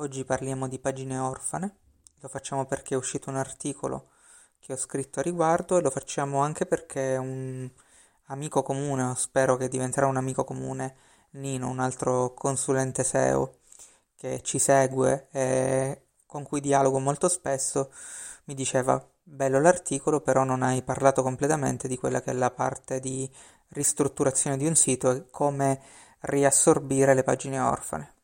Oggi parliamo di pagine orfane, lo facciamo perché è uscito un articolo che ho scritto a riguardo e lo facciamo anche perché un amico comune, o spero che diventerà un amico comune, Nino, un altro consulente SEO che ci segue e con cui dialogo molto spesso, mi diceva bello l'articolo, però non hai parlato completamente di quella che è la parte di ristrutturazione di un sito e come riassorbire le pagine orfane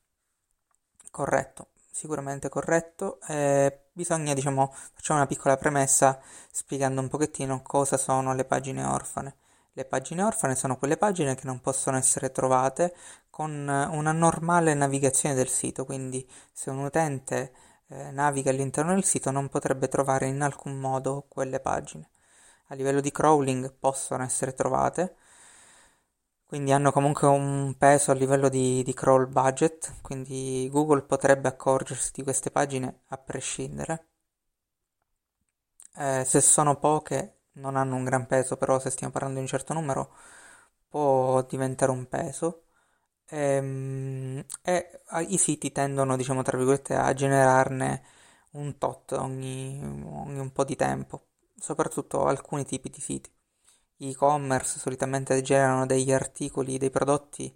corretto, sicuramente corretto. Eh, bisogna, diciamo, facciamo una piccola premessa spiegando un pochettino cosa sono le pagine orfane. Le pagine orfane sono quelle pagine che non possono essere trovate con una normale navigazione del sito, quindi se un utente eh, naviga all'interno del sito non potrebbe trovare in alcun modo quelle pagine. A livello di crawling possono essere trovate, quindi hanno comunque un peso a livello di, di crawl budget, quindi Google potrebbe accorgersi di queste pagine a prescindere. Eh, se sono poche non hanno un gran peso, però se stiamo parlando di un certo numero può diventare un peso. Ehm, e, e i siti tendono, diciamo, tra virgolette, a generarne un tot ogni, ogni un po' di tempo, soprattutto alcuni tipi di siti e-commerce solitamente generano degli articoli, dei prodotti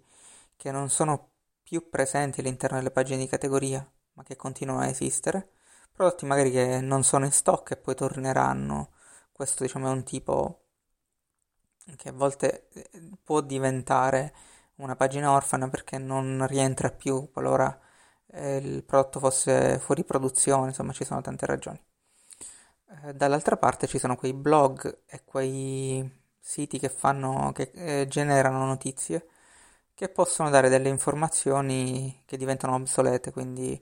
che non sono più presenti all'interno delle pagine di categoria, ma che continuano a esistere, prodotti magari che non sono in stock e poi torneranno. Questo diciamo è un tipo che a volte eh, può diventare una pagina orfana perché non rientra più qualora eh, il prodotto fosse fuori produzione, insomma ci sono tante ragioni. Eh, dall'altra parte ci sono quei blog e quei siti che fanno, che eh, generano notizie che possono dare delle informazioni che diventano obsolete, quindi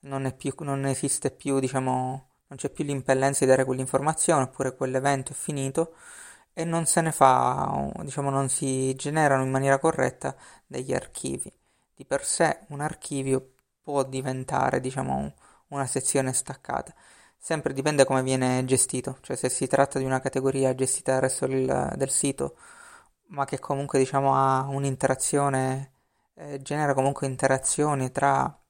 non, più, non esiste più, diciamo, non c'è più l'impellenza di dare quell'informazione oppure quell'evento è finito e non se ne fa, diciamo, non si generano in maniera corretta degli archivi. Di per sé un archivio può diventare, diciamo, una sezione staccata. Sempre dipende come viene gestito, cioè se si tratta di una categoria gestita dal resto del, del sito, ma che comunque diciamo ha un'interazione, eh, genera comunque interazioni tra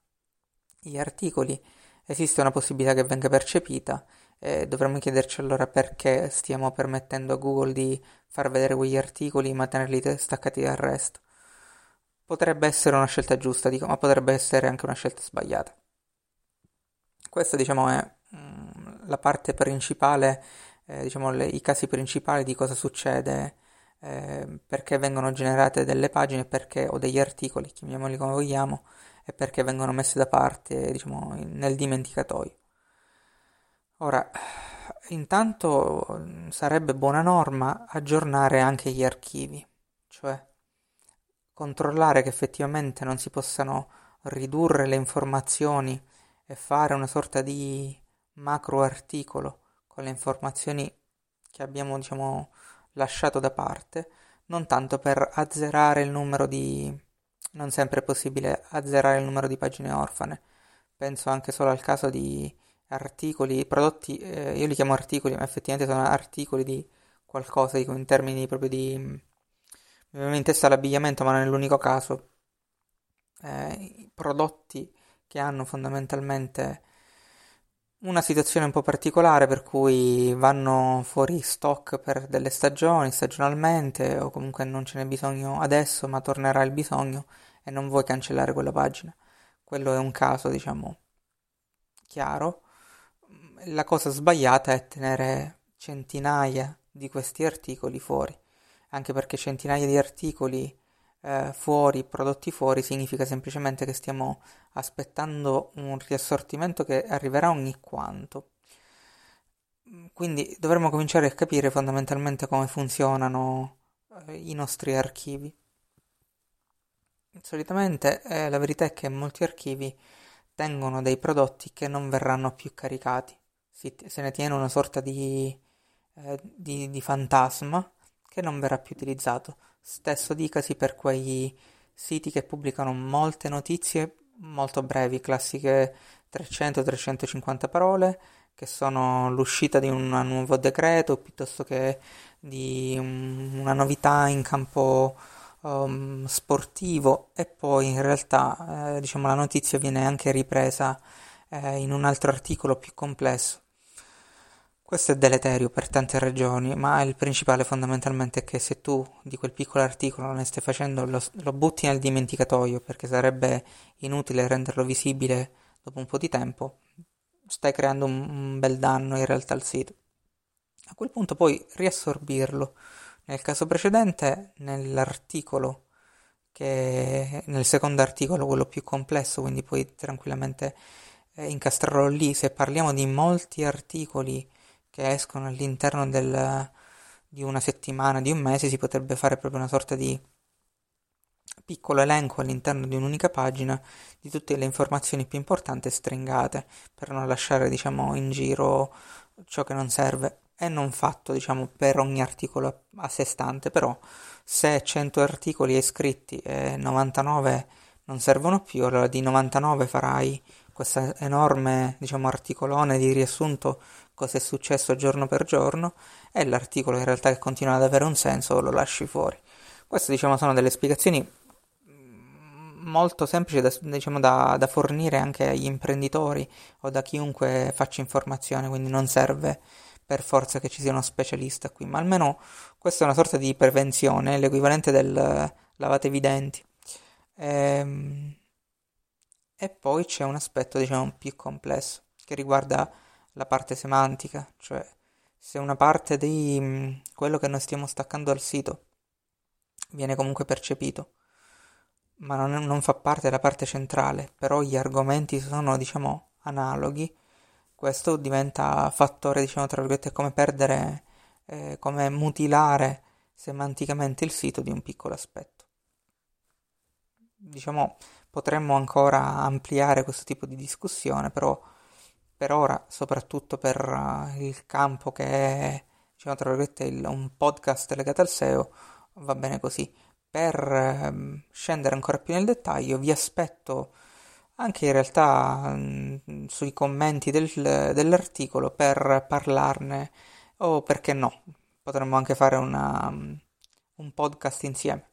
gli articoli, esiste una possibilità che venga percepita e dovremmo chiederci allora perché stiamo permettendo a Google di far vedere quegli articoli ma tenerli staccati dal resto. Potrebbe essere una scelta giusta, dico, ma potrebbe essere anche una scelta sbagliata. Questa diciamo è la parte principale, eh, diciamo le, i casi principali di cosa succede, eh, perché vengono generate delle pagine perché, o degli articoli, chiamiamoli come vogliamo, e perché vengono messe da parte, diciamo, nel dimenticatoio. Ora, intanto sarebbe buona norma aggiornare anche gli archivi, cioè controllare che effettivamente non si possano ridurre le informazioni e fare una sorta di macro articolo con le informazioni che abbiamo diciamo lasciato da parte, non tanto per azzerare il numero di non sempre è possibile azzerare il numero di pagine orfane. Penso anche solo al caso di articoli, prodotti, eh, io li chiamo articoli, ma effettivamente sono articoli di qualcosa, dico in termini proprio di... mi viene in testa l'abbigliamento, ma non è l'unico caso. Eh, prodotti che hanno fondamentalmente una situazione un po' particolare per cui vanno fuori stock per delle stagioni, stagionalmente, o comunque non ce n'è bisogno adesso, ma tornerà il bisogno e non vuoi cancellare quella pagina. Quello è un caso, diciamo, chiaro. La cosa sbagliata è tenere centinaia di questi articoli fuori, anche perché centinaia di articoli fuori, prodotti fuori, significa semplicemente che stiamo aspettando un riassortimento che arriverà ogni quanto. Quindi dovremmo cominciare a capire fondamentalmente come funzionano eh, i nostri archivi. Solitamente eh, la verità è che molti archivi tengono dei prodotti che non verranno più caricati, si, se ne tiene una sorta di, eh, di, di fantasma che non verrà più utilizzato. Stesso dicasi per quei siti che pubblicano molte notizie molto brevi, classiche 300-350 parole, che sono l'uscita di un nuovo decreto piuttosto che di una novità in campo um, sportivo e poi in realtà eh, diciamo, la notizia viene anche ripresa eh, in un altro articolo più complesso. Questo è deleterio per tante ragioni, ma il principale fondamentalmente è che se tu di quel piccolo articolo ne stai facendo, lo, lo butti nel dimenticatoio perché sarebbe inutile renderlo visibile dopo un po' di tempo, stai creando un, un bel danno in realtà al sito. A quel punto puoi riassorbirlo. Nel caso precedente, nell'articolo che nel secondo articolo, quello più complesso, quindi puoi tranquillamente eh, incastrarlo lì. Se parliamo di molti articoli che escono all'interno del, di una settimana, di un mese, si potrebbe fare proprio una sorta di piccolo elenco all'interno di un'unica pagina di tutte le informazioni più importanti stringate per non lasciare diciamo in giro ciò che non serve. È non fatto diciamo per ogni articolo a sé stante però se 100 articoli hai scritti e 99 non servono più allora di 99 farai questo enorme diciamo articolone di riassunto cosa è successo giorno per giorno e l'articolo in realtà che continua ad avere un senso lo lasci fuori queste diciamo sono delle spiegazioni molto semplici da, diciamo, da, da fornire anche agli imprenditori o da chiunque faccia informazione quindi non serve per forza che ci sia uno specialista qui, ma almeno questa è una sorta di prevenzione, l'equivalente del lavatevi i denti. Ehm, e poi c'è un aspetto, diciamo, più complesso, che riguarda la parte semantica, cioè se una parte di quello che noi stiamo staccando dal sito viene comunque percepito, ma non, non fa parte della parte centrale, però gli argomenti sono, diciamo, analoghi, questo diventa fattore, diciamo, tra virgolette, come perdere, eh, come mutilare semanticamente il sito di un piccolo aspetto. Diciamo, potremmo ancora ampliare questo tipo di discussione, però per ora, soprattutto per uh, il campo che è, diciamo, tra il, un podcast legato al SEO, va bene così. Per um, scendere ancora più nel dettaglio, vi aspetto anche in realtà mh, mm, sui commenti del, dell'articolo per parlarne o perché no, potremmo anche fare una, mm, un podcast insieme.